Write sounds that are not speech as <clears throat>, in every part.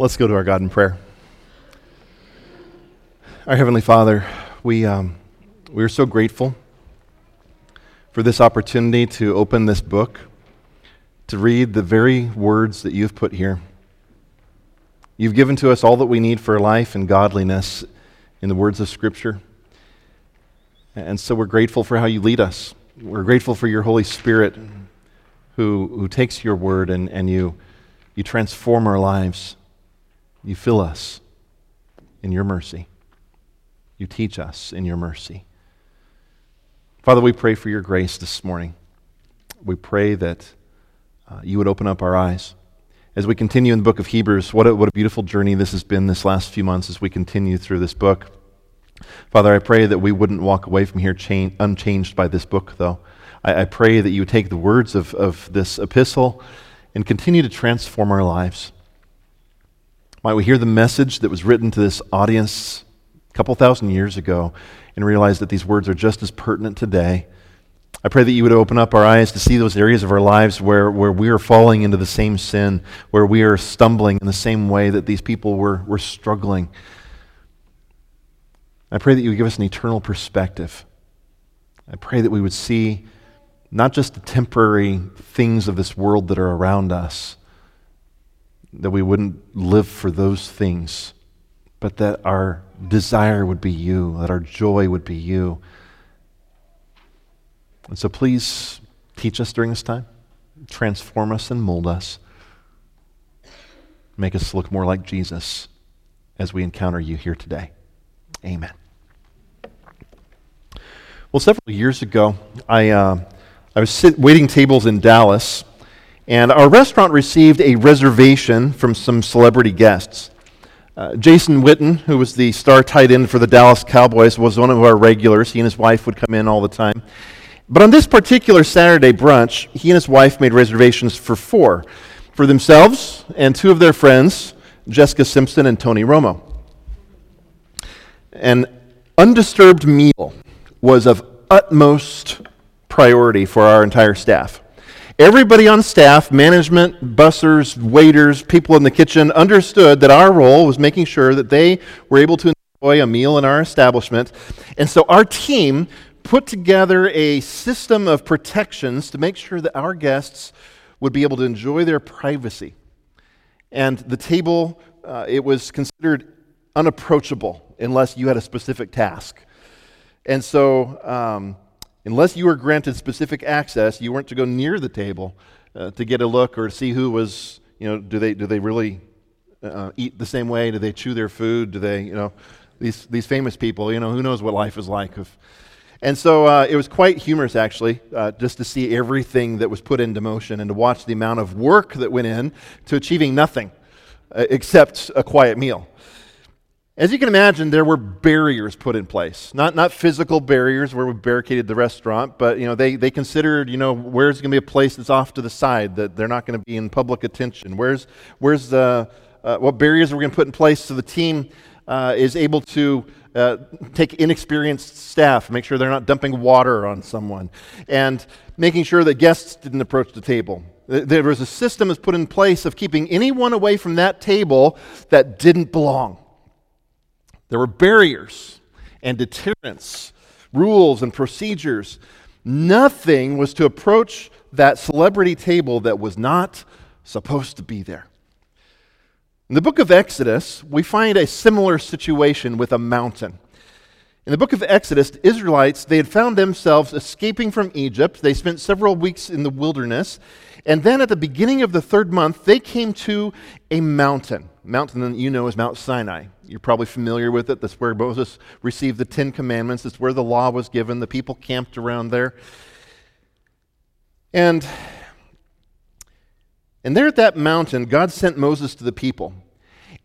Let's go to our God in prayer. Our Heavenly Father, we, um, we are so grateful for this opportunity to open this book, to read the very words that you've put here. You've given to us all that we need for life and godliness in the words of Scripture. And so we're grateful for how you lead us. We're grateful for your Holy Spirit who, who takes your word and, and you, you transform our lives. You fill us in your mercy. You teach us in your mercy. Father, we pray for your grace this morning. We pray that uh, you would open up our eyes. As we continue in the book of Hebrews, what a, what a beautiful journey this has been this last few months as we continue through this book. Father, I pray that we wouldn't walk away from here cha- unchanged by this book, though. I, I pray that you would take the words of, of this epistle and continue to transform our lives. Might we hear the message that was written to this audience a couple thousand years ago and realize that these words are just as pertinent today. I pray that you would open up our eyes to see those areas of our lives where, where we are falling into the same sin, where we are stumbling in the same way that these people were, were struggling. I pray that you would give us an eternal perspective. I pray that we would see not just the temporary things of this world that are around us, that we wouldn't live for those things, but that our desire would be you, that our joy would be you. And so please teach us during this time, transform us and mold us, make us look more like Jesus as we encounter you here today. Amen. Well, several years ago, I. Uh, I was sit, waiting tables in Dallas, and our restaurant received a reservation from some celebrity guests. Uh, Jason Witten, who was the star tight end for the Dallas Cowboys, was one of our regulars. He and his wife would come in all the time. But on this particular Saturday brunch, he and his wife made reservations for four for themselves and two of their friends, Jessica Simpson and Tony Romo. An undisturbed meal was of utmost priority for our entire staff. Everybody on staff, management, bussers, waiters, people in the kitchen, understood that our role was making sure that they were able to enjoy a meal in our establishment. And so our team put together a system of protections to make sure that our guests would be able to enjoy their privacy. And the table, uh, it was considered unapproachable unless you had a specific task. And so, um, unless you were granted specific access, you weren't to go near the table uh, to get a look or see who was, you know, do they, do they really uh, eat the same way? Do they chew their food? Do they, you know, these, these famous people, you know, who knows what life is like. If, and so uh, it was quite humorous, actually, uh, just to see everything that was put into motion and to watch the amount of work that went in to achieving nothing uh, except a quiet meal. As you can imagine, there were barriers put in place. Not, not physical barriers where we barricaded the restaurant, but you know, they, they considered, you know, where's going to be a place that's off to the side that they're not going to be in public attention? Where's, where's the, uh, what barriers are we going to put in place so the team uh, is able to uh, take inexperienced staff, make sure they're not dumping water on someone, and making sure that guests didn't approach the table. There was a system that's put in place of keeping anyone away from that table that didn't belong. There were barriers and deterrents, rules and procedures. Nothing was to approach that celebrity table that was not supposed to be there. In the book of Exodus, we find a similar situation with a mountain. In the book of Exodus, the Israelites, they had found themselves escaping from Egypt. They spent several weeks in the wilderness. And then at the beginning of the third month, they came to a mountain. Mountain that you know is Mount Sinai. You're probably familiar with it. That's where Moses received the Ten Commandments. It's where the law was given. The people camped around there. And, and there at that mountain, God sent Moses to the people.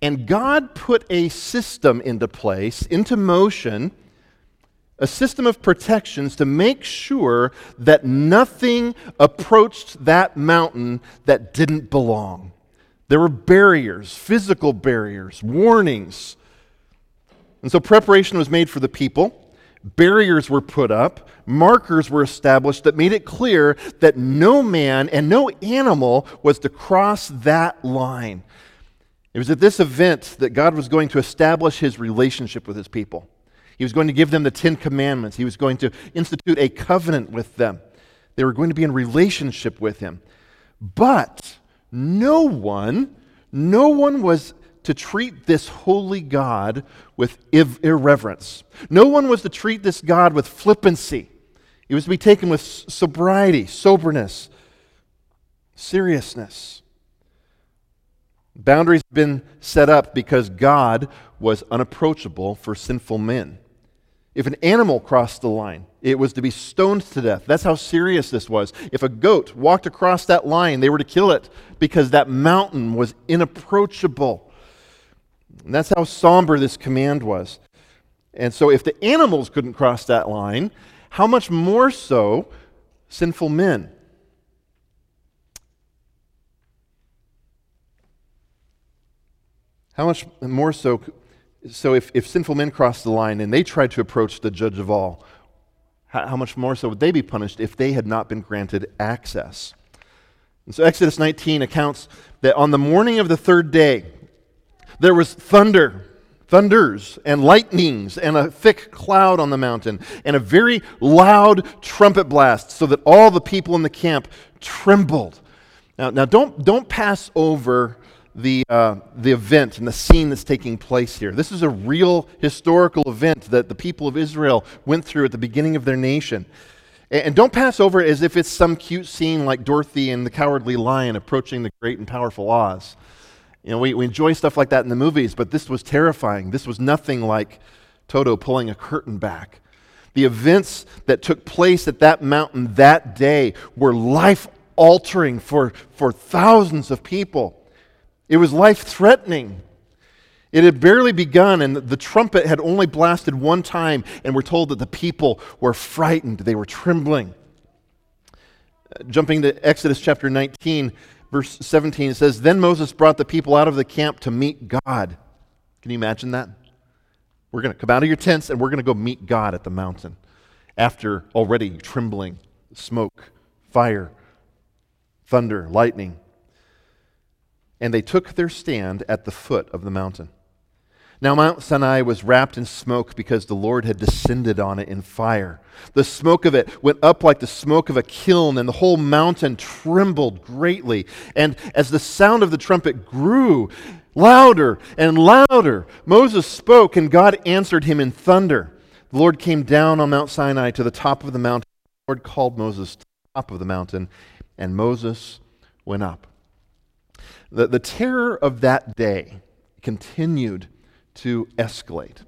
And God put a system into place, into motion, a system of protections to make sure that nothing approached that mountain that didn't belong. There were barriers, physical barriers, warnings. And so preparation was made for the people. Barriers were put up, markers were established that made it clear that no man and no animal was to cross that line. It was at this event that God was going to establish his relationship with his people. He was going to give them the Ten Commandments. He was going to institute a covenant with them. They were going to be in relationship with him. But no one, no one was to treat this holy God with irreverence. No one was to treat this God with flippancy. It was to be taken with sobriety, soberness, seriousness. Boundaries have been set up because God was unapproachable for sinful men. If an animal crossed the line, it was to be stoned to death. That's how serious this was. If a goat walked across that line, they were to kill it because that mountain was inapproachable. And that's how somber this command was. And so, if the animals couldn't cross that line, how much more so sinful men? How much more so? So, if, if sinful men crossed the line and they tried to approach the judge of all, how, how much more so would they be punished if they had not been granted access? And so, Exodus 19 accounts that on the morning of the third day, there was thunder, thunders, and lightnings, and a thick cloud on the mountain, and a very loud trumpet blast, so that all the people in the camp trembled. Now, now don't, don't pass over the, uh, the event and the scene that's taking place here. This is a real historical event that the people of Israel went through at the beginning of their nation. And, and don't pass over it as if it's some cute scene like Dorothy and the Cowardly Lion approaching the great and powerful Oz. You know, we, we enjoy stuff like that in the movies, but this was terrifying. This was nothing like Toto pulling a curtain back. The events that took place at that mountain that day were life altering for, for thousands of people. It was life threatening. It had barely begun, and the trumpet had only blasted one time, and we're told that the people were frightened. They were trembling. Uh, jumping to Exodus chapter 19, verse 17, it says, Then Moses brought the people out of the camp to meet God. Can you imagine that? We're going to come out of your tents and we're going to go meet God at the mountain after already trembling, smoke, fire, thunder, lightning and they took their stand at the foot of the mountain. Now, Mount Sinai was wrapped in smoke because the Lord had descended on it in fire. The smoke of it went up like the smoke of a kiln, and the whole mountain trembled greatly. And as the sound of the trumpet grew louder and louder, Moses spoke, and God answered him in thunder. The Lord came down on Mount Sinai to the top of the mountain. The Lord called Moses to the top of the mountain, and Moses went up. The, the terror of that day continued to escalate.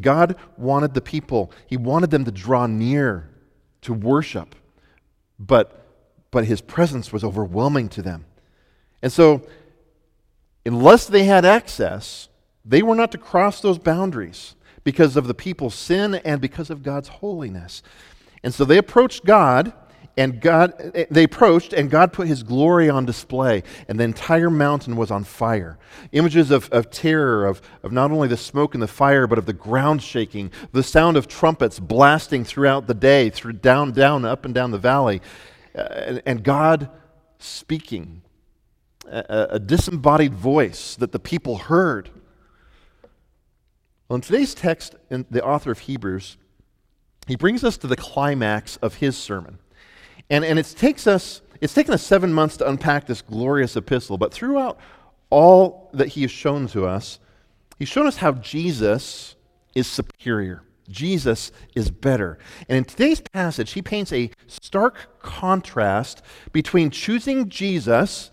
God wanted the people, He wanted them to draw near to worship, but, but His presence was overwhelming to them. And so, unless they had access, they were not to cross those boundaries because of the people's sin and because of God's holiness. And so they approached God and God, they approached, and God put his glory on display, and the entire mountain was on fire. Images of, of terror, of, of not only the smoke and the fire, but of the ground shaking, the sound of trumpets blasting throughout the day, through down, down, up and down the valley, uh, and, and, God speaking, a, a disembodied voice that the people heard. Well, in today's text, in the author of Hebrews, he brings us to the climax of his sermon. And, and it takes us, it's taken us seven months to unpack this glorious epistle, but throughout all that he has shown to us, he's shown us how Jesus is superior. Jesus is better. And in today's passage, he paints a stark contrast between choosing Jesus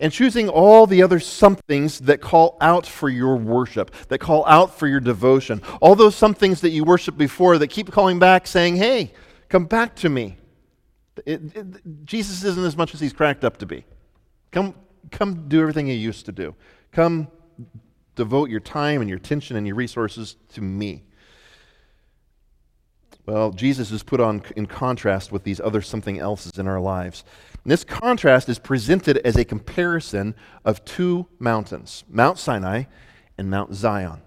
and choosing all the other somethings that call out for your worship, that call out for your devotion. All those somethings that you worshiped before that keep calling back saying, hey, come back to me. It, it, Jesus isn't as much as he's cracked up to be. Come, come do everything you used to do. Come devote your time and your attention and your resources to me. Well, Jesus is put on in contrast with these other something else's in our lives. And this contrast is presented as a comparison of two mountains Mount Sinai and Mount Zion.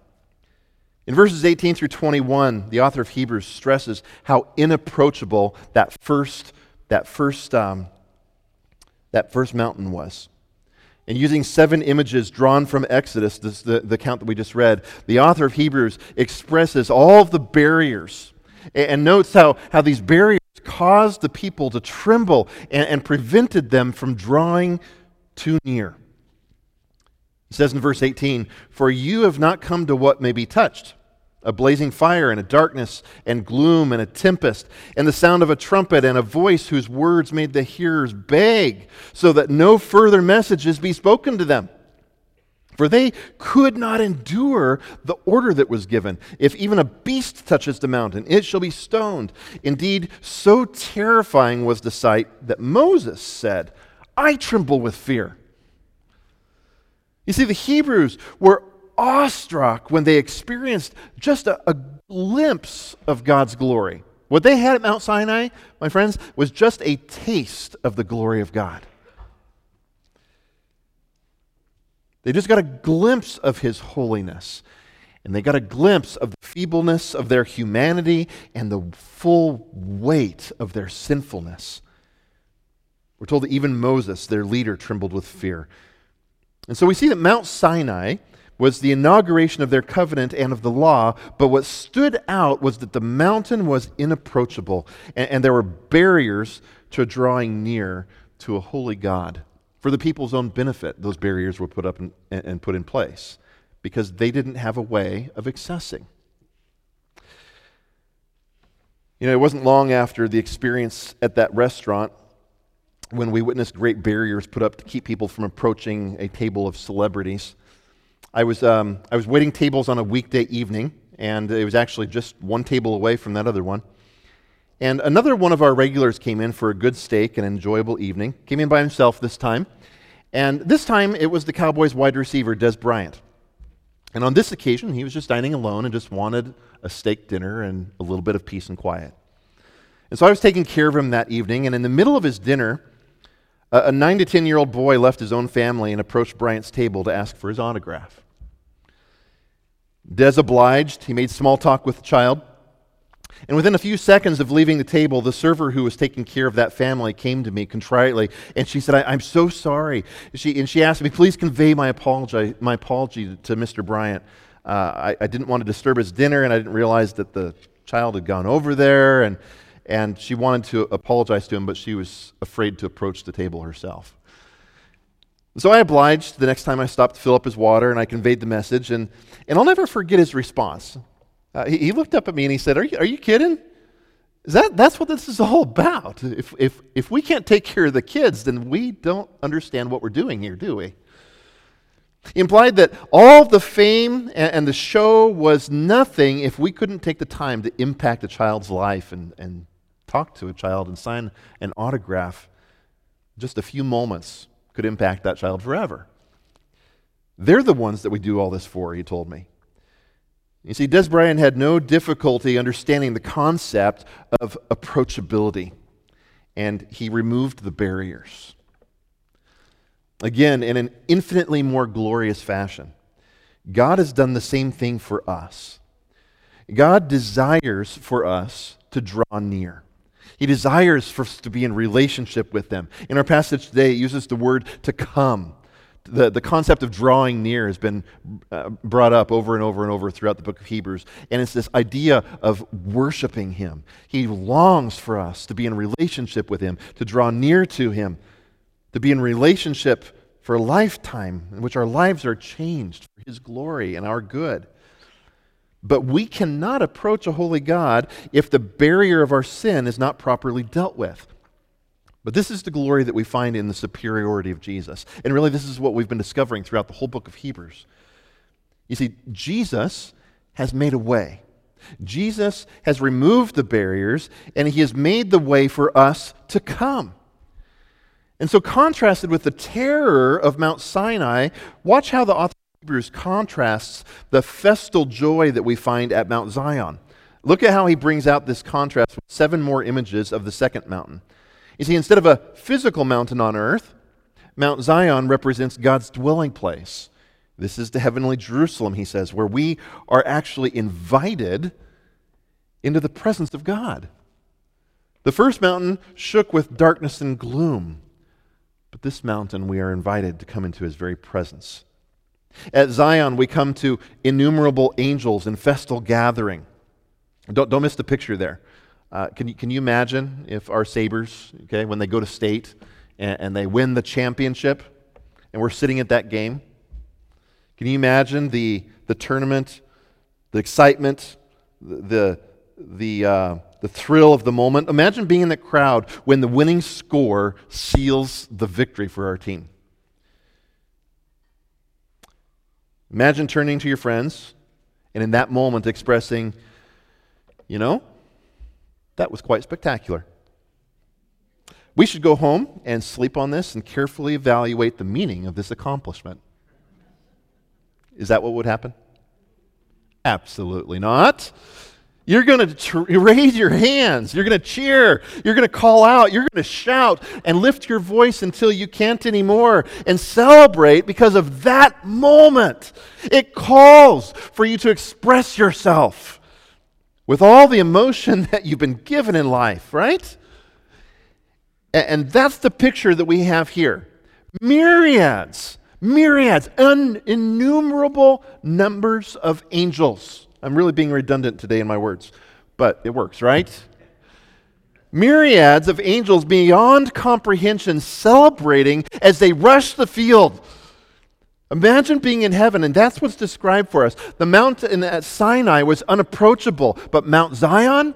In verses 18 through 21, the author of Hebrews stresses how inapproachable that first that first, um, that first mountain was. And using seven images drawn from Exodus, this, the, the account that we just read, the author of Hebrews expresses all of the barriers and, and notes how, how these barriers caused the people to tremble and, and prevented them from drawing too near. He says in verse 18, For you have not come to what may be touched a blazing fire and a darkness and gloom and a tempest and the sound of a trumpet and a voice whose words made the hearers beg so that no further messages be spoken to them. For they could not endure the order that was given. If even a beast touches the mountain, it shall be stoned. Indeed, so terrifying was the sight that Moses said, I tremble with fear. You see, the Hebrews were awestruck when they experienced just a, a glimpse of God's glory. What they had at Mount Sinai, my friends, was just a taste of the glory of God. They just got a glimpse of His holiness. And they got a glimpse of the feebleness of their humanity and the full weight of their sinfulness. We're told that even Moses, their leader, trembled with fear. And so we see that Mount Sinai was the inauguration of their covenant and of the law, but what stood out was that the mountain was inapproachable, and, and there were barriers to drawing near to a holy God. For the people's own benefit, those barriers were put up and, and put in place because they didn't have a way of accessing. You know, it wasn't long after the experience at that restaurant when we witnessed great barriers put up to keep people from approaching a table of celebrities I was, um, I was waiting tables on a weekday evening, and it was actually just one table away from that other one. And another one of our regulars came in for a good steak and enjoyable evening. Came in by himself this time. And this time it was the Cowboys wide receiver, Dez Bryant. And on this occasion, he was just dining alone and just wanted a steak dinner and a little bit of peace and quiet. And so I was taking care of him that evening, and in the middle of his dinner, a, a nine to 10 year old boy left his own family and approached Bryant's table to ask for his autograph. Dez obliged. He made small talk with the child. And within a few seconds of leaving the table, the server who was taking care of that family came to me contritely, and she said, I, am so sorry. She, and she asked me, please convey my apology, my apology to Mr. Bryant. Uh, I, I, didn't want to disturb his dinner, and I didn't realize that the child had gone over there, and, and she wanted to apologize to him, but she was afraid to approach the table herself. So I obliged the next time I stopped to fill up his water, and I conveyed the message. And, and I'll never forget his response. Uh, he, he, looked up at me and he said, Are you, are you kidding? Is that, that's what this is all about. If, if, if we can't take care of the kids, then we don't understand what we're doing here, do we? He implied that all the fame and, and the show was nothing if we couldn't take the time to impact a child's life and, and talk to a child and sign an autograph just a few moments could impact that child forever. They're the ones that we do all this for, he told me. You see, Dez Bryant had no difficulty understanding the concept of approachability, and he removed the barriers. Again, in an infinitely more glorious fashion, God has done the same thing for us. God desires for us to draw near. He desires for us to be in relationship with them. In our passage today, it uses the word to come. The, the concept of drawing near has been uh, brought up over and over and over throughout the book of Hebrews. And it's this idea of worshiping Him. He longs for us to be in relationship with Him, to draw near to Him, to be in relationship for a lifetime in which our lives are changed for His glory and our good. But we cannot approach a holy God if the barrier of our sin is not properly dealt with. But this is the glory that we find in the superiority of Jesus. And really, this is what we've been discovering throughout the whole book of Hebrews. You see, Jesus has made a way. Jesus has removed the barriers, and he has made the way for us to come. And so, contrasted with the terror of Mount Sinai, watch how the author Hebrews contrasts the festal joy that we find at Mount Zion. Look at how he brings out this contrast with seven more images of the second mountain. You see, instead of a physical mountain on earth, Mount Zion represents God's dwelling place. This is the heavenly Jerusalem, he says, where we are actually invited into the presence of God. The first mountain shook with darkness and gloom. But this mountain, we are invited to come into his very presence. At Zion, we come to innumerable angels in festal gathering. Don't, don't miss the picture there. Uh, can, you, can you imagine if our Sabres, okay, when they go to state and, and they win the championship and we're sitting at that game? Can you imagine the, the tournament, the excitement, the, the, uh, the thrill of the moment? Imagine being in the crowd when the winning score seals the victory for our team. Imagine turning to your friends and in that moment expressing, you know, that was quite spectacular. We should go home and sleep on this and carefully evaluate the meaning of this accomplishment. Is that what would happen? Absolutely not. You're going to <laughs> raise your hands. You're going to cheer. You're going to call out. You're going to shout and lift your voice until you can't anymore and celebrate because of that moment. It calls for you to express yourself with all the emotion <laughs> that you've been given in life, right? And, that's the picture that we have here. Myriads, myriads, un- innumerable numbers of angels I'm really being redundant today in my words, but it works, right? Myriads of angels beyond comprehension celebrating as they rush the field. Imagine being in heaven, and that's what's described for us. The mountain at Sinai was unapproachable, but Mount Zion,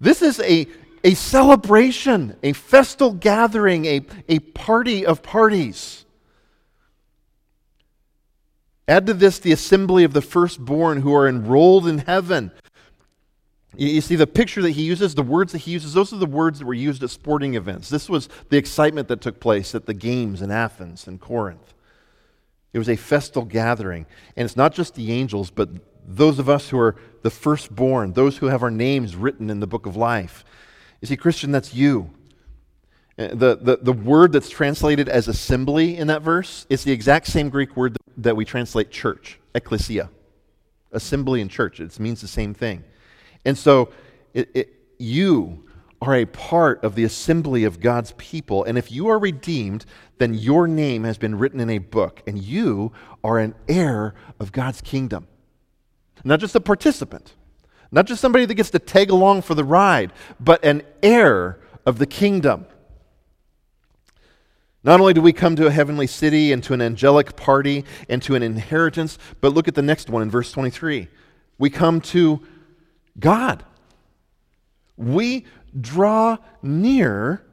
this is a, a celebration, a festal gathering, a, a party of parties. Add to this the assembly of the firstborn who are enrolled in heaven. You see, the picture that he uses, the words that he uses, those are the words that were used at sporting events. This was the excitement that took place at the games in Athens and Corinth. It was a festal gathering. And it's not just the angels, but those of us who are the firstborn, those who have our names written in the book of life. You see, Christian, that's you. Uh, the, the, the word that's translated as assembly in that verse is the exact same Greek word that we translate church, ecclesia. Assembly and church, it means the same thing. And so it, it, you are a part of the assembly of God's people. And if you are redeemed, then your name has been written in a book, and you are an heir of God's kingdom. Not just a participant, not just somebody that gets to tag along for the ride, but an heir of the kingdom. Not only do we come to a heavenly city and to an angelic party and to an inheritance, but look at the next one in verse 23. We come to God. We draw near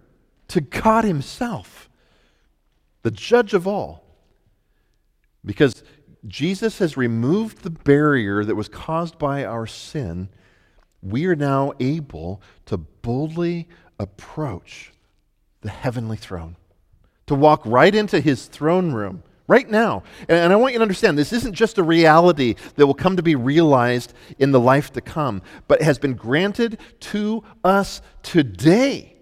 to God Himself, the judge of all. Because Jesus has removed the barrier that was caused by our sin, we are now able to boldly approach the heavenly throne to walk right into his throne room right now. And, I want you to understand this isn't just a reality that will come to be realized in the life to come, but has been granted to us today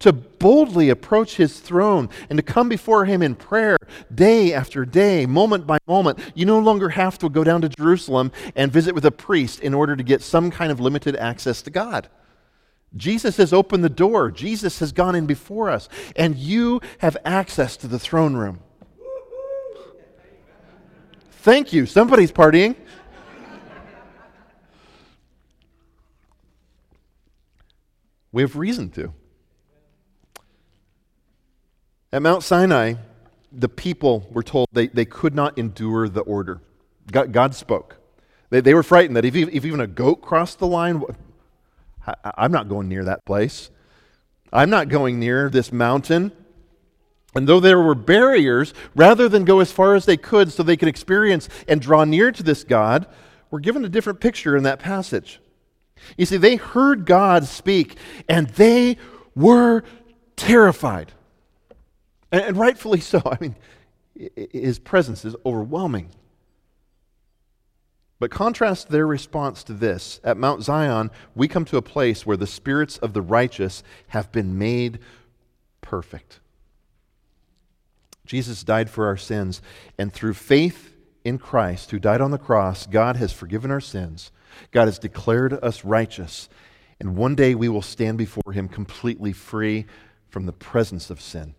to boldly approach his throne and to come before him in prayer day after day, moment by moment. You no longer have to go down to Jerusalem and visit with a priest in order to get some kind of limited access to God. Jesus has opened the door. Jesus has gone in before us, and you have access to the throne room. Thank you. Somebody's partying. We have reason to. At Mount Sinai, the people were told they, they could not endure the order. God, God spoke. They, they were frightened that if, if even a goat crossed the line, I'm not going near that place. I'm not going near this mountain. And though there were barriers, rather than go as far as they could so they could experience and draw near to this God, we're given a different picture in that passage. You see, they heard God speak and they were terrified. And, rightfully so. <laughs> I mean, his presence is overwhelming. But contrast their response to this. At Mount Zion, we come to a place where the spirits of the righteous have been made perfect. Jesus died for our sins, and through faith in Christ, who died on the cross, God has forgiven our sins. God has declared us righteous, and one day we will stand before Him completely free from the presence of sin.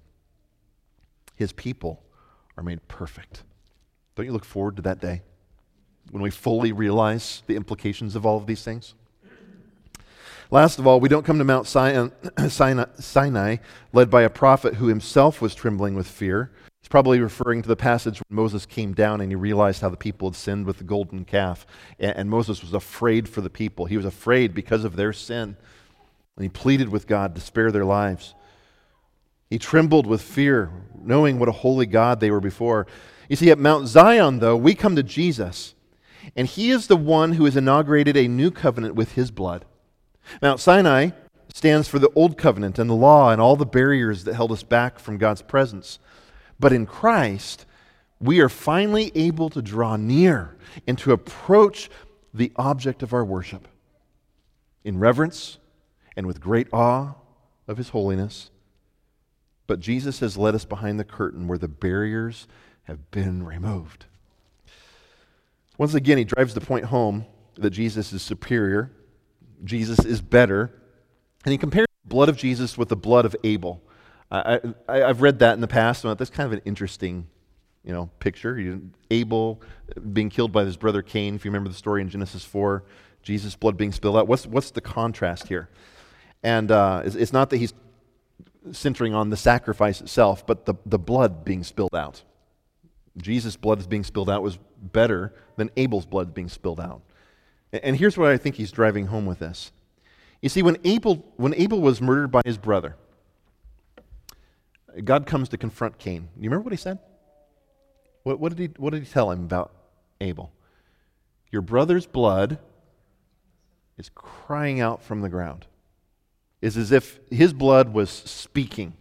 his people are made perfect. Don't you look forward to that day when we fully realize the implications of all of these things? Last of all, we don't come to Mount <clears throat> Sinai, led by a prophet who himself was trembling with fear. He's probably referring to the passage when Moses came down and he realized how the people had sinned with the golden calf. And, Moses was afraid for the people. He was afraid because of their sin. And he pleaded with God to spare their lives. He trembled with fear, knowing what a holy God they were before. You see, at Mount Zion, though, we come to Jesus, and he is the one who has inaugurated a new covenant with his blood. Mount Sinai stands for the old covenant and the law and all the barriers that held us back from God's presence. But in Christ, we are finally able to draw near and to approach the object of our worship in reverence and with great awe of his holiness. But Jesus has led us behind the curtain where the barriers have been removed. Once again, he drives the point home that Jesus is superior Jesus is better. And he compares the blood of Jesus with the blood of Abel. I, have read that in the past. And that's kind of an interesting you know, picture. Abel being killed by his brother Cain, if you remember the story in Genesis 4, Jesus' blood being spilled out. What's, what's the contrast here? And uh, it's, it's not that he's centering on the sacrifice itself, but the, the blood being spilled out. Jesus' blood is being spilled out was better than Abel's blood being spilled out. And here's what I think he's driving home with this. You see, when Abel, when Abel was murdered by his brother, God comes to confront Cain. You remember what he said? What, what, did he, what did he tell him about Abel? Your brother's blood is crying out from the ground. Is as if his blood was speaking.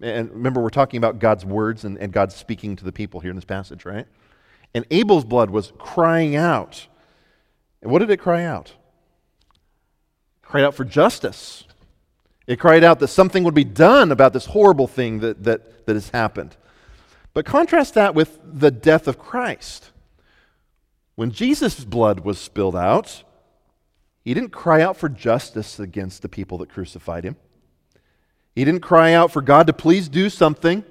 And remember, we're talking about God's words and, and God speaking to the people here in this passage, right? And Abel's blood was crying out and what did it cry out? It cried out for justice. It cried out that something would be done about this horrible thing that, that, that has happened. But contrast that with the death of Christ. When Jesus' blood was spilled out, he didn't cry out for justice against the people that crucified him. He didn't cry out for God to please do something,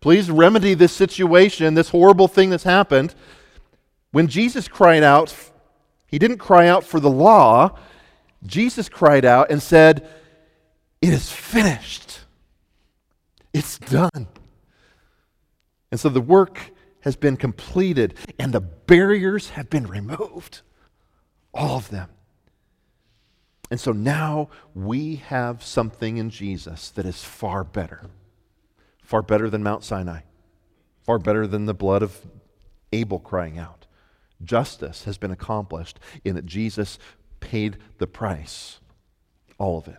please remedy this situation, this horrible thing that's happened. When Jesus cried out he didn't cry out for the law. Jesus cried out and said, It is finished. It's done. And so the work has been completed and the barriers have been removed. All of them. And so now we have something in Jesus that is far better. Far better than Mount Sinai. Far better than the blood of Abel crying out justice has been accomplished in that Jesus paid the price. All of it.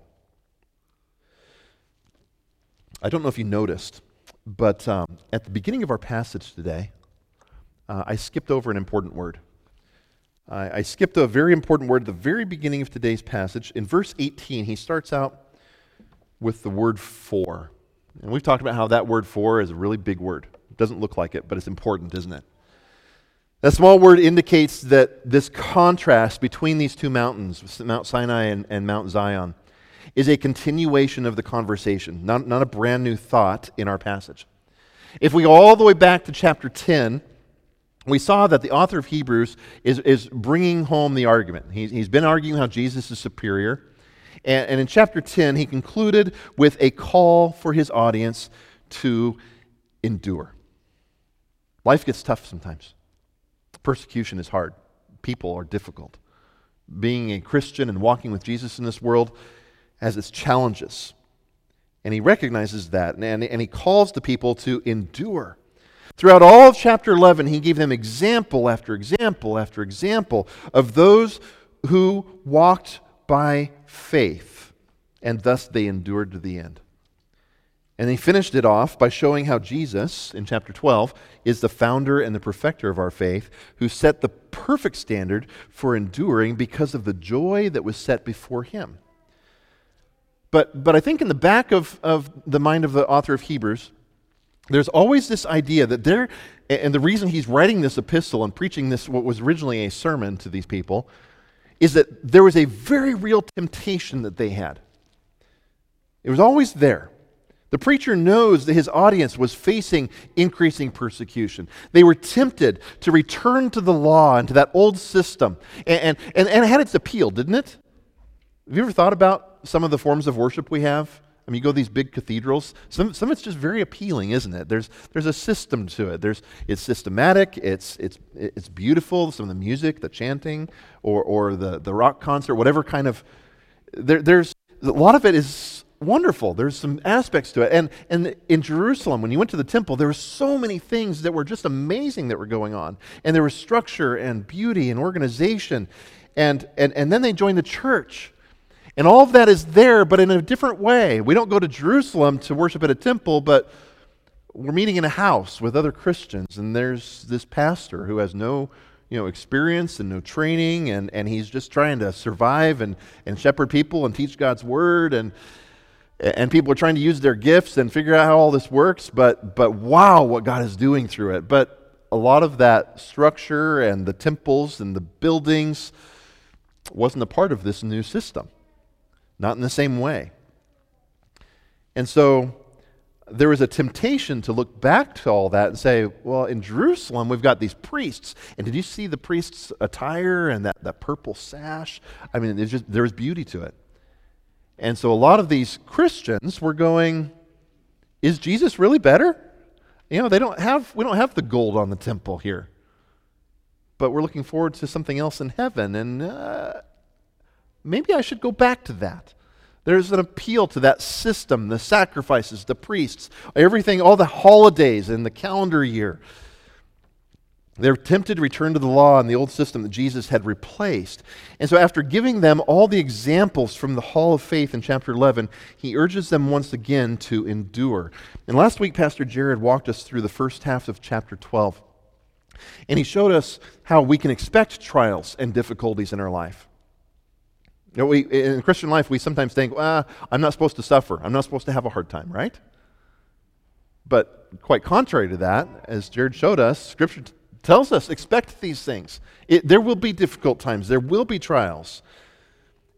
I don't know if you noticed, but um, at the beginning of our passage today, uh, I skipped over an important word. I, I skipped a very important word at the very beginning of today's passage. In verse 18, he starts out with the word for. And we've talked about how that word for is a really big word. It doesn't look like it, but it's important, isn't it? That small word indicates that this contrast between these two mountains, Mount Sinai and, and Mount Zion, is a continuation of the conversation, not, not a brand new thought in our passage. If we go all the way back to chapter 10, we saw that the author of Hebrews is, is bringing home the argument. He's, he's been arguing how Jesus is superior. And, and in chapter 10, he concluded with a call for his audience to endure. Life gets tough sometimes. Persecution is hard, people are difficult. Being a Christian and walking with Jesus in this world has its challenges. And he recognizes that, and, and he calls the people to endure. Throughout all of chapter 11, he gave them example after example after example of those who walked by faith, and thus they endured to the end. And he finished it off by showing how Jesus, in chapter 12, is the founder and the perfecter of our faith, who set the perfect standard for enduring because of the joy that was set before him. But, but I think in the back of, of the mind of the author of Hebrews, there's always this idea that there, and the reason he's writing this epistle and preaching this, what was originally a sermon to these people, is that there was a very real temptation that they had. It was always there The preacher knows that his audience was facing increasing persecution. They were tempted to return to the law and to that old system. And, and, and it had its appeal, didn't it? Have you ever thought about some of the forms of worship we have? I mean, you go to these big cathedrals. Some, some of it's just very appealing, isn't it? There's, there's a system to it. There's, it's systematic. It's, it's, it's beautiful. Some of the music, the chanting, or, or the, the rock concert, whatever kind of. There, there's a lot of it is wonderful. There's some aspects to it. And, and in Jerusalem, when you went to the temple, there were so many things that were just amazing that were going on. And there was structure and beauty and organization. And, and, and then they joined the church. And all of that is there, but in a different way. We don't go to Jerusalem to worship at a temple, but we're meeting in a house with other Christians. And there's this pastor who has no you know, experience and no training, and, and he's just trying to survive and, and shepherd people and teach God's word. And, and people are trying to use their gifts and figure out how all this works, but, but wow, what God is doing through it. But a lot of that structure and the temples and the buildings wasn't a part of this new system, not in the same way. And so there was a temptation to look back to all that and say, well, in Jerusalem, we've got these priests. And did you see the priests' attire and that, that purple sash? I mean, there's just, there was beauty to it. And so a lot of these Christians were going, is Jesus really better? You know, they don't have we don't have the gold on the temple here. But we're looking forward to something else in heaven and uh, maybe I should go back to that. There's an appeal to that system, the sacrifices, the priests, everything, all the holidays in the calendar year. They're tempted to return to the law and the old system that Jesus had replaced. And so, after giving them all the examples from the Hall of Faith in chapter 11, he urges them once again to endure. And last week, Pastor Jared walked us through the first half of chapter 12. And he showed us how we can expect trials and difficulties in our life. You know, we, in Christian life, we sometimes think, well, I'm not supposed to suffer. I'm not supposed to have a hard time, right? But quite contrary to that, as Jared showed us, Scripture tells us expect these things. It, there will be difficult times, there will be trials.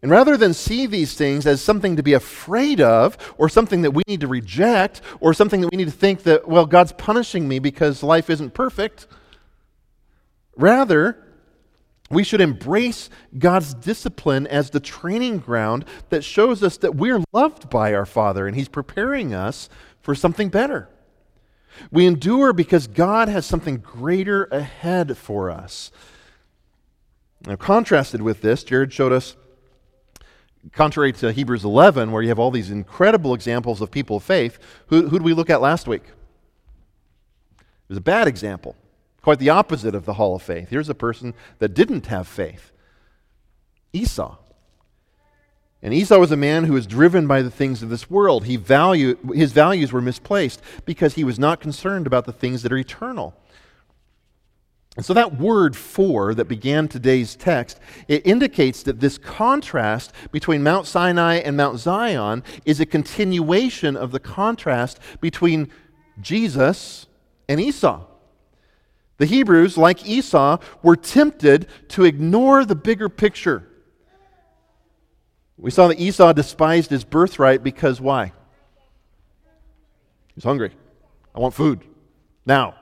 And rather than see these things as something to be afraid of, or something that we need to reject, or something that we need to think that, well, God's punishing me because life isn't perfect, rather, we should embrace God's discipline as the training ground that shows us that we're loved by our Father and He's preparing us for something better. We endure because God has something greater ahead for us. Now, contrasted with this, Jared showed us, contrary to Hebrews 11, where you have all these incredible examples of people of faith, who, did we look at last week? It was a bad example, quite the opposite of the hall of faith. Here's a person that didn't have faith Esau. And Esau was a man who was driven by the things of this world. He value, his values were misplaced because he was not concerned about the things that are eternal. And so that word for that began today's text, it indicates that this contrast between Mount Sinai and Mount Zion is a continuation of the contrast between Jesus and Esau. The Hebrews, like Esau, were tempted to ignore the bigger picture we saw that Esau despised his birthright because why? He's hungry. I want food now.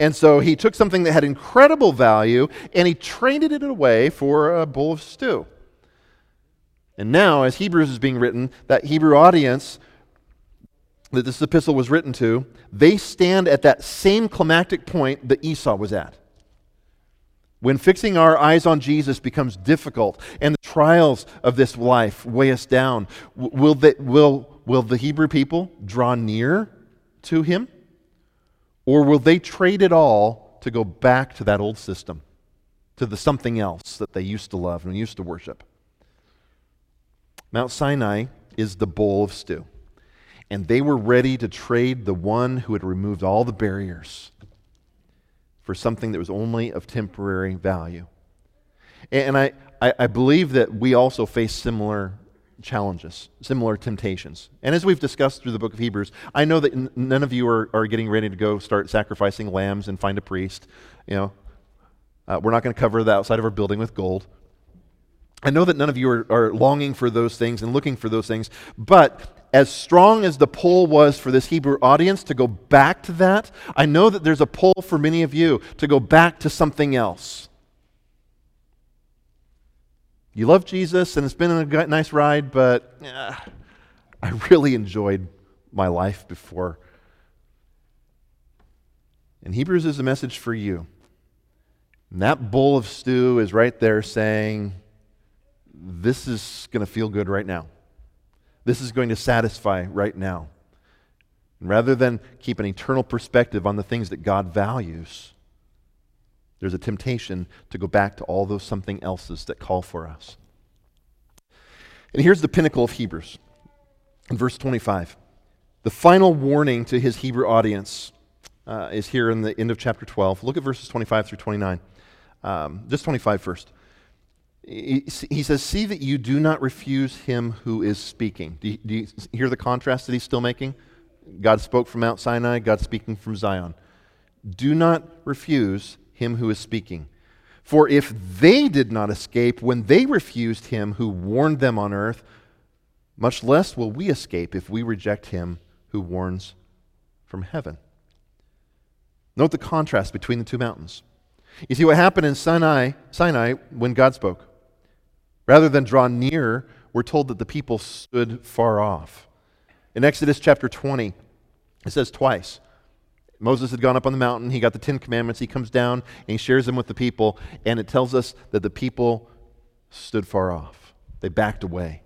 And so he took something that had incredible value and he traded it away for a bowl of stew. And now, as Hebrews is being written, that Hebrew audience that this epistle was written to, they stand at that same climactic point that Esau was at. When fixing our eyes on Jesus becomes difficult and the trials of this life weigh us down, will the, will, will the Hebrew people draw near to him? Or will they trade it all to go back to that old system, to the something else that they used to love and used to worship? Mount Sinai is the bowl of stew. And they were ready to trade the one who had removed all the barriers for something that was only of temporary value. And I, I, believe that we also face similar challenges, similar temptations. And as we've discussed through the book of Hebrews, I know that n- none of you are, are getting ready to go start sacrificing lambs and find a priest. You know, uh, we're not going to cover the outside of our building with gold. I know that none of you are, are longing for those things and looking for those things, but as strong as the pull was for this Hebrew audience to go back to that, I know that there's a pull for many of you to go back to something else. You love Jesus and it's been a nice ride, but I really enjoyed my life before. And Hebrews is a message for you. And that bowl of stew is right there saying, This is going to feel good right now. This is going to satisfy right now. And rather than keep an eternal perspective on the things that God values, there's a temptation to go back to all those something else's that call for us. And here's the pinnacle of Hebrews in verse 25. The final warning to his Hebrew audience uh, is here in the end of chapter 12. Look at verses 25 through 29. Um, just 25 first. He, says, See that you do not refuse him who is speaking. Do you, do you hear the contrast that he's still making? God spoke from Mount Sinai, God speaking from Zion. Do not refuse him who is speaking. For if they did not escape when they refused him who warned them on earth, much less will we escape if we reject him who warns from heaven. Note the contrast between the two mountains. You see what happened in Sinai, Sinai when God spoke. Rather than draw near, we're told that the people stood far off. In Exodus chapter 20, it says twice. Moses had gone up on the mountain, he got the Ten Commandments, he comes down and he shares them with the people, and it tells us that the people stood far off. They backed away.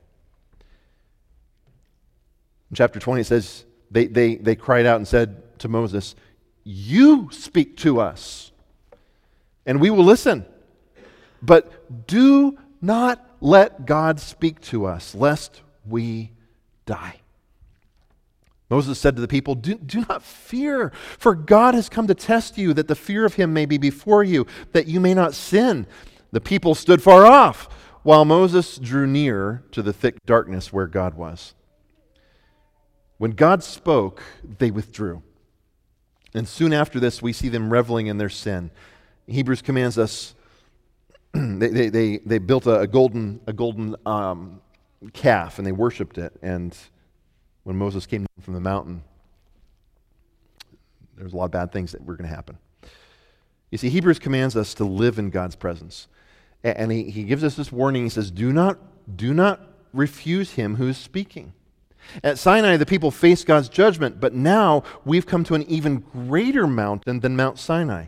In chapter 20, it says, they, they, they cried out and said to Moses, You speak to us, and we will listen. But do not let God speak to us, lest we die. Moses said to the people, do, do, not fear, for God has come to test you, that the fear of him may be before you, that you may not sin. The people stood far off, while Moses drew near to the thick darkness where God was. When God spoke, they withdrew. And soon after this, we see them reveling in their sin. Hebrews commands us, <clears throat> they, they, they, they, built a, golden, a golden um, calf and they worshiped it. And when Moses came from the mountain, there's a lot of bad things that were going to happen. You see, Hebrews commands us to live in God's presence. And he, he gives us this warning. He says, Do not, do not refuse him who is speaking. At Sinai, the people faced God's judgment, but now we've come to an even greater mountain than Mount Sinai.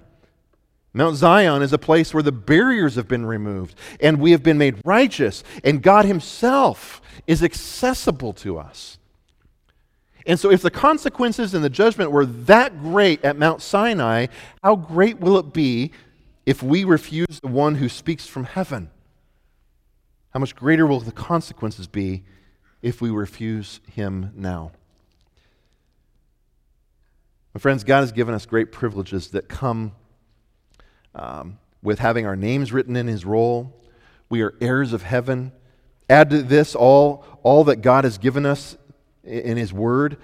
Mount Zion is a place where the barriers have been removed and we have been made righteous, and God Himself is accessible to us. And so, if the consequences and the judgment were that great at Mount Sinai, how great will it be if we refuse the one who speaks from heaven? How much greater will the consequences be if we refuse him now. My friends, God has given us great privileges that come um, with having our names written in his roll. We are heirs of heaven. Add to this all, all that God has given us in his word.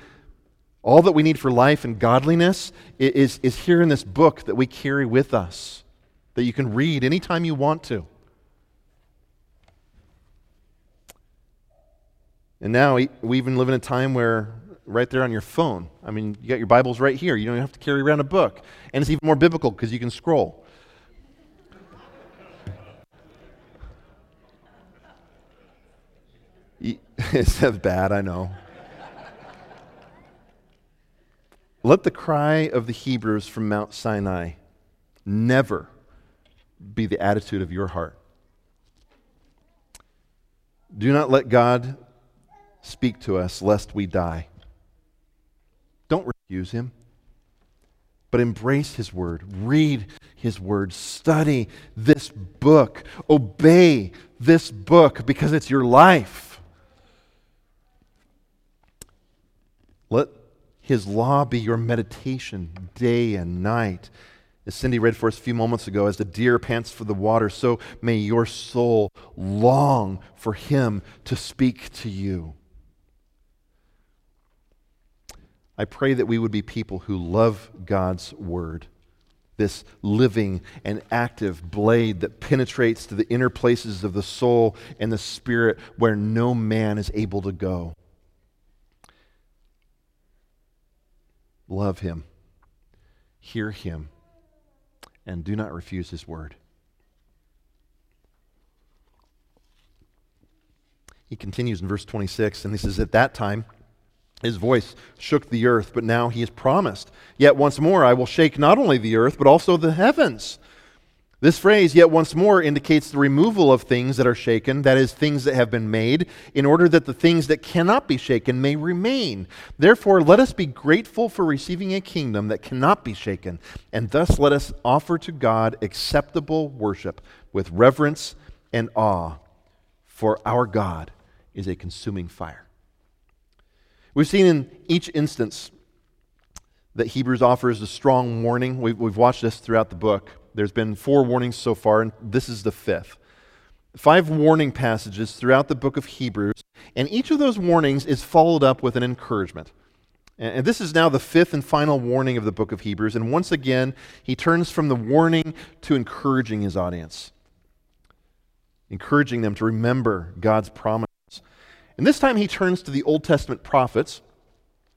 All that we need for life and godliness is, is here in this book that we carry with us, that you can read anytime you want to. And now we even live in a time where right there on your phone, I mean, you got your Bibles right here. You don't have to carry around a book. And it's even more biblical because you can scroll. <laughs> it's bad, I know. Let the cry of the Hebrews from Mount Sinai never be the attitude of your heart. Do not let God speak to us lest we die. Don't refuse him, but embrace his word. Read his word. Study this book. Obey this book because it's your life. Let his law be your meditation day and night. As Cindy read for us a few moments ago, as the deer pants for the water, so may your soul long for him to speak to you. I pray that we would be people who love God's word, this living and active blade that penetrates to the inner places of the soul and the spirit where no man is able to go. Love him, hear him, and do not refuse his word. He continues in verse 26, and he says, At that time, his voice shook the earth, but now he has promised. Yet once more I will shake not only the earth, but also the heavens. This phrase, yet once more, indicates the removal of things that are shaken, that is, things that have been made, in order that the things that cannot be shaken may remain. Therefore, let us be grateful for receiving a kingdom that cannot be shaken, and thus let us offer to God acceptable worship with reverence and awe, for our God is a consuming fire. We've seen in each instance that Hebrews offers a strong warning. We've, we've watched this throughout the book. There's been four warnings so far, and this is the fifth. Five warning passages throughout the book of Hebrews, and each of those warnings is followed up with an encouragement. And this is now the fifth and final warning of the book of Hebrews. And once again, he turns from the warning to encouraging his audience, encouraging them to remember God's promises. And this time he turns to the Old Testament prophets.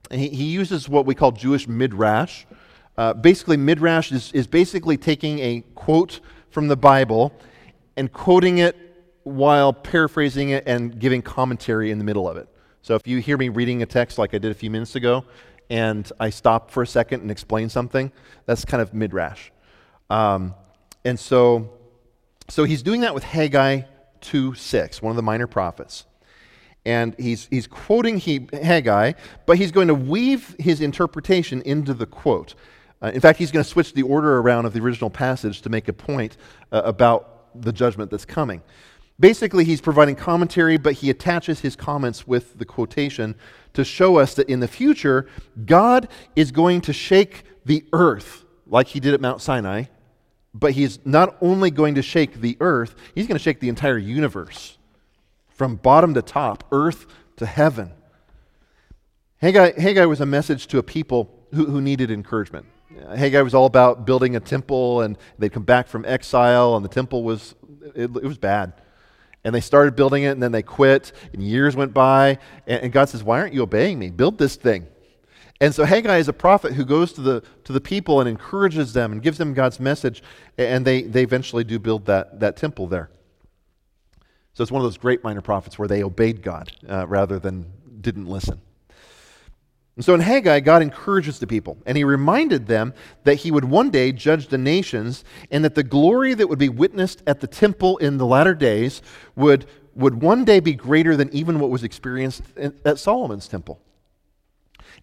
And he, he uses what we call Jewish midrash. Uh, basically, midrash is, is basically taking a quote from the Bible and quoting it while paraphrasing it and giving commentary in the middle of it. So if you hear me reading a text like I did a few minutes ago, and I stop for a second and explain something, that's kind of midrash. Um, and so, so he's doing that with Haggai 2 6, one of the minor prophets. And he's, he's quoting he, Haggai, but he's going to weave his interpretation into the quote. Uh, in fact, he's going to switch the order around of the original passage to make a point uh, about the judgment that's coming. Basically, he's providing commentary, but he attaches his comments with the quotation to show us that in the future, God is going to shake the earth like he did at Mount Sinai, but he's not only going to shake the earth, he's going to shake the entire universe from bottom to top, earth to heaven. Haggai, Haggai was a message to a people who, who needed encouragement. Haggai was all about building a temple, and they'd come back from exile, and the temple was it, it was bad. And they started building it, and then they quit, and years went by, and, and God says, "Why aren't you obeying me? Build this thing." And so Haggai is a prophet who goes to the to the people and encourages them and gives them God's message, and they they eventually do build that that temple there. So it's one of those great minor prophets where they obeyed God uh, rather than didn't listen. And so in Haggai, God encourages the people, and he reminded them that he would one day judge the nations, and that the glory that would be witnessed at the temple in the latter days would, would one day be greater than even what was experienced at Solomon's temple.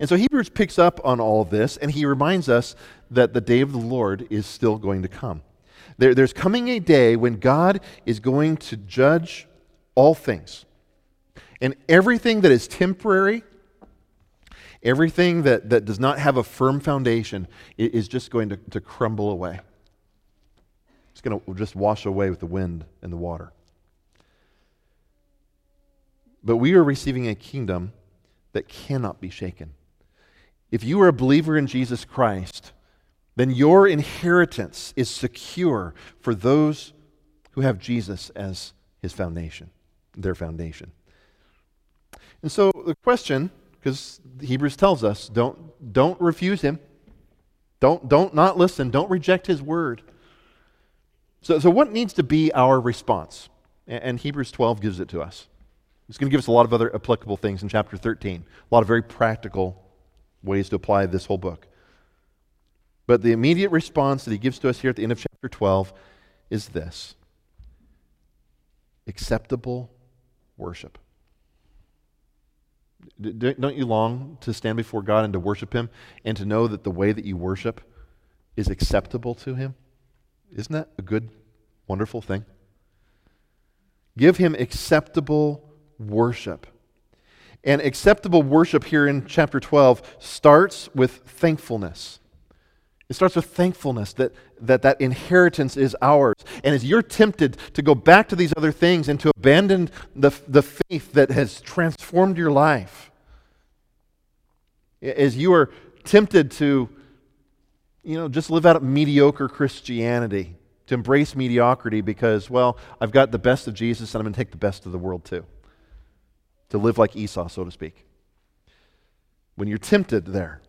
And so Hebrews picks up on all of this, and he reminds us that the day of the Lord is still going to come. There, there's coming a day when God is going to judge all things. And everything that is temporary Everything that, that does not have a firm foundation is just going to, to crumble away. It's going to just wash away with the wind and the water. But we are receiving a kingdom that cannot be shaken. If you are a believer in Jesus Christ, then your inheritance is secure for those who have Jesus as his foundation, their foundation. And so the question because Hebrews tells us don't, don't refuse him. Don't, don't not listen. Don't reject his word. So, so what needs to be our response? And, and Hebrews 12 gives it to us. It's going to give us a lot of other applicable things in chapter 13, a lot of very practical ways to apply this whole book. But the immediate response that he gives to us here at the end of chapter 12 is this acceptable worship. Don't you long to stand before God and to worship Him and to know that the way that you worship is acceptable to Him? Isn't that a good, wonderful thing? Give Him acceptable worship. And acceptable worship here in chapter 12 starts with thankfulness. It starts with thankfulness that, that that inheritance is ours. And as you're tempted to go back to these other things and to abandon the, the faith that has transformed your life, as you are tempted to, you know, just live out mediocre Christianity, to embrace mediocrity because, well, I've got the best of Jesus and I'm going to take the best of the world too. To live like Esau, so to speak. When you're tempted there,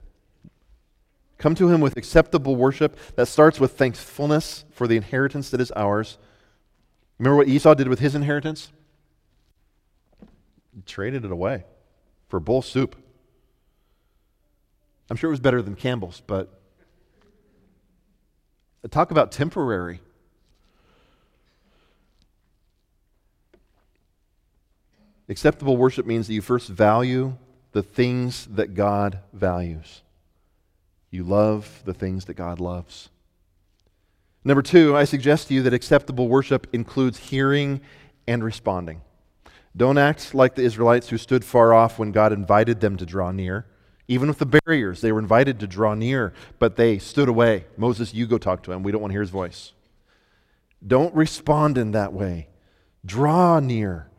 Come to him with acceptable worship that starts with thankfulness for the inheritance that is ours. Remember what Esau did with his inheritance? He traded it away for bowl soup. I'm sure it was better than Campbell's, but talk about temporary. Acceptable worship means that you first value the things that God values. You love the things that God loves. Number two, I suggest to you that acceptable worship includes hearing and responding. Don't act like the Israelites who stood far off when God invited them to draw near. Even with the barriers, they were invited to draw near, but they stood away. Moses, you go talk to him. We don't want to hear his voice. Don't respond in that way. Draw near.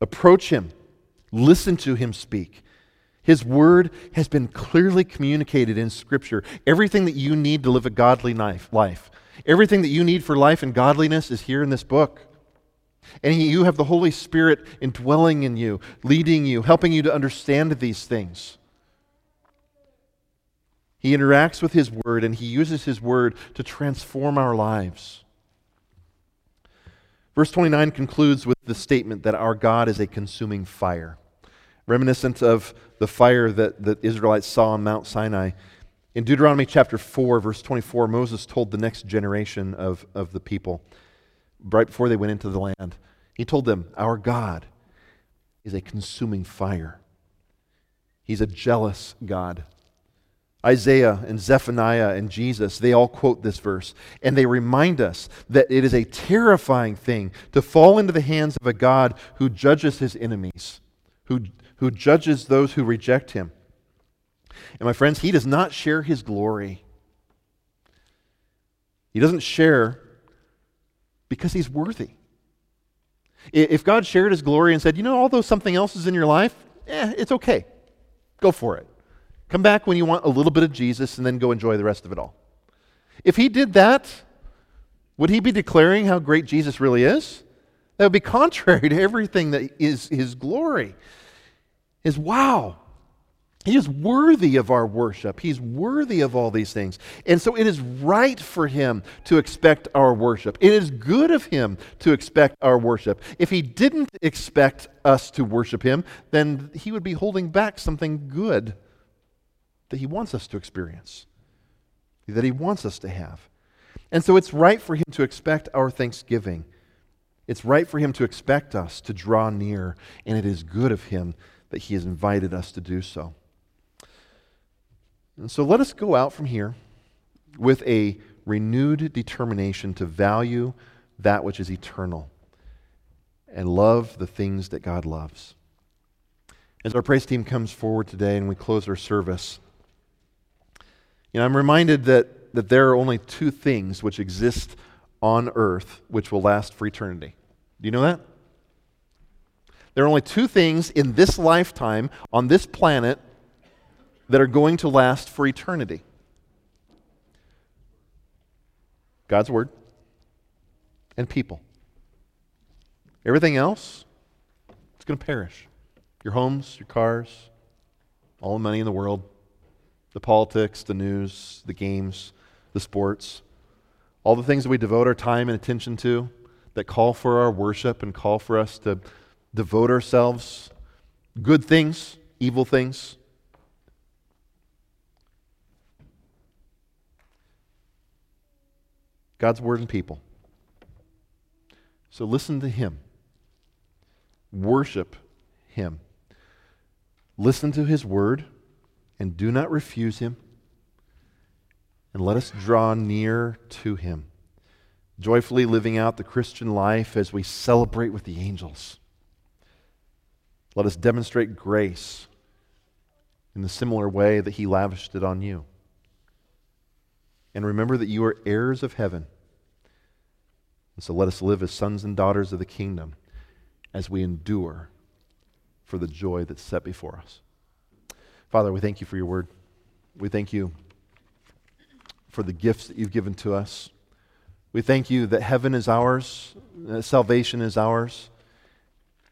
Approach him. Listen to him speak. His word has been clearly communicated in Scripture. Everything that you need to live a godly life, everything that you need for life and godliness is here in this book. And you have the Holy Spirit indwelling in you, leading you, helping you to understand these things. He interacts with His Word and He uses His Word to transform our lives. Verse 29 concludes with the statement that our God is a consuming fire, reminiscent of the fire that the Israelites saw on Mount Sinai. In Deuteronomy chapter 4, verse 24, Moses told the next generation of, of the people, right before they went into the land. He told them, Our God is a consuming fire. He's a jealous God. Isaiah and Zephaniah and Jesus, they all quote this verse, and they remind us that it is a terrifying thing to fall into the hands of a God who judges his enemies, who, who judges those who reject him. And my friends, he does not share his glory. He doesn't share because he's worthy. If God shared his glory and said, you know, although something else is in your life, eh, it's okay. Go for it. Come back when you want a little bit of Jesus and then go enjoy the rest of it all. If he did that, would he be declaring how great Jesus really is? That would be <laughs> contrary to everything that is his glory. Is wow. He is worthy of our worship. He's worthy of all these things. And so it is right for him to expect our worship. It is good of him to expect our worship. If he didn't expect us to worship him, then he would be holding back something good that he wants us to experience, that he wants us to have. And so it's right for him to expect our thanksgiving. It's right for him to expect us to draw near, and it is good of him that he has invited us to do so. And so let us go out from here with a renewed determination to value that which is eternal and love the things that God loves. As our praise team comes forward today and we close our service, you know, I'm reminded that, that there are only two things which exist on earth which will last for eternity. Do you know that? There are only two things in this lifetime on this planet that are going to last for eternity God's Word and people. Everything else, it's going to perish. Your homes, your cars, all the money in the world, the politics, the news, the games, the sports, all the things that we devote our time and attention to that call for our worship and call for us to devote ourselves good things, evil things, God's word and people. So listen to Him, worship Him, listen to His word, and do not refuse Him. And let us draw near to Him, joyfully living out the Christian life as we celebrate with the angels. Let us demonstrate grace in the similar way that He lavished it on you. And remember that you are heirs of heaven. And so let us live as sons and daughters of the kingdom as we endure for the joy that's set before us. Father, we thank you for your word. We thank you for the gifts that you've given to us. We thank you that heaven is ours, that salvation is ours,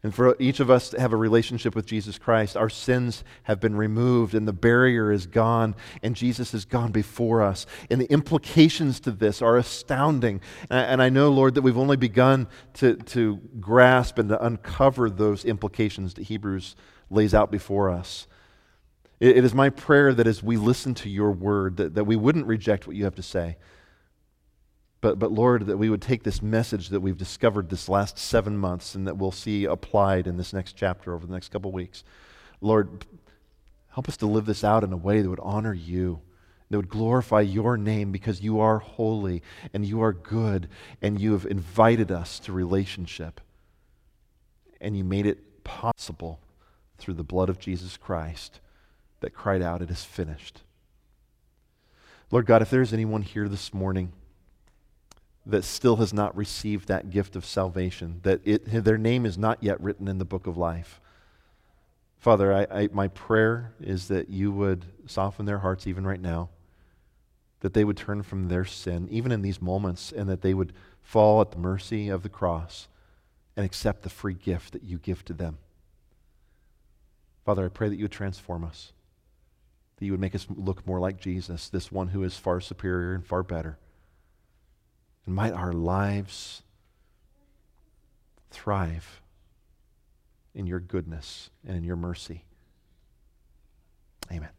And for each of us to have a relationship with Jesus Christ, our sins have been removed and the barrier is gone, and Jesus has gone before us. And the implications to this are astounding. And I know, Lord, that we've only begun to, to grasp and to uncover those implications that Hebrews lays out before us. It, it is my prayer that as we listen to your word, that, that we wouldn't reject what you have to say but, but Lord, that we would take this message that we've discovered this last seven months and that we'll see applied in this next chapter over the next couple weeks. Lord, help us to live this out in a way that would honor you, that would glorify your name because you are holy and you are good and you have invited us to relationship. And you made it possible through the blood of Jesus Christ that cried out, It is finished. Lord God, if there's anyone here this morning, that still has not received that gift of salvation, that it, their name is not yet written in the book of life. Father, I, I, my prayer is that you would soften their hearts even right now, that they would turn from their sin, even in these moments, and that they would fall at the mercy of the cross and accept the free gift that you give to them. Father, I pray that you would transform us, that you would make us look more like Jesus, this one who is far superior and far better. And might our lives thrive in your goodness and in your mercy. Amen.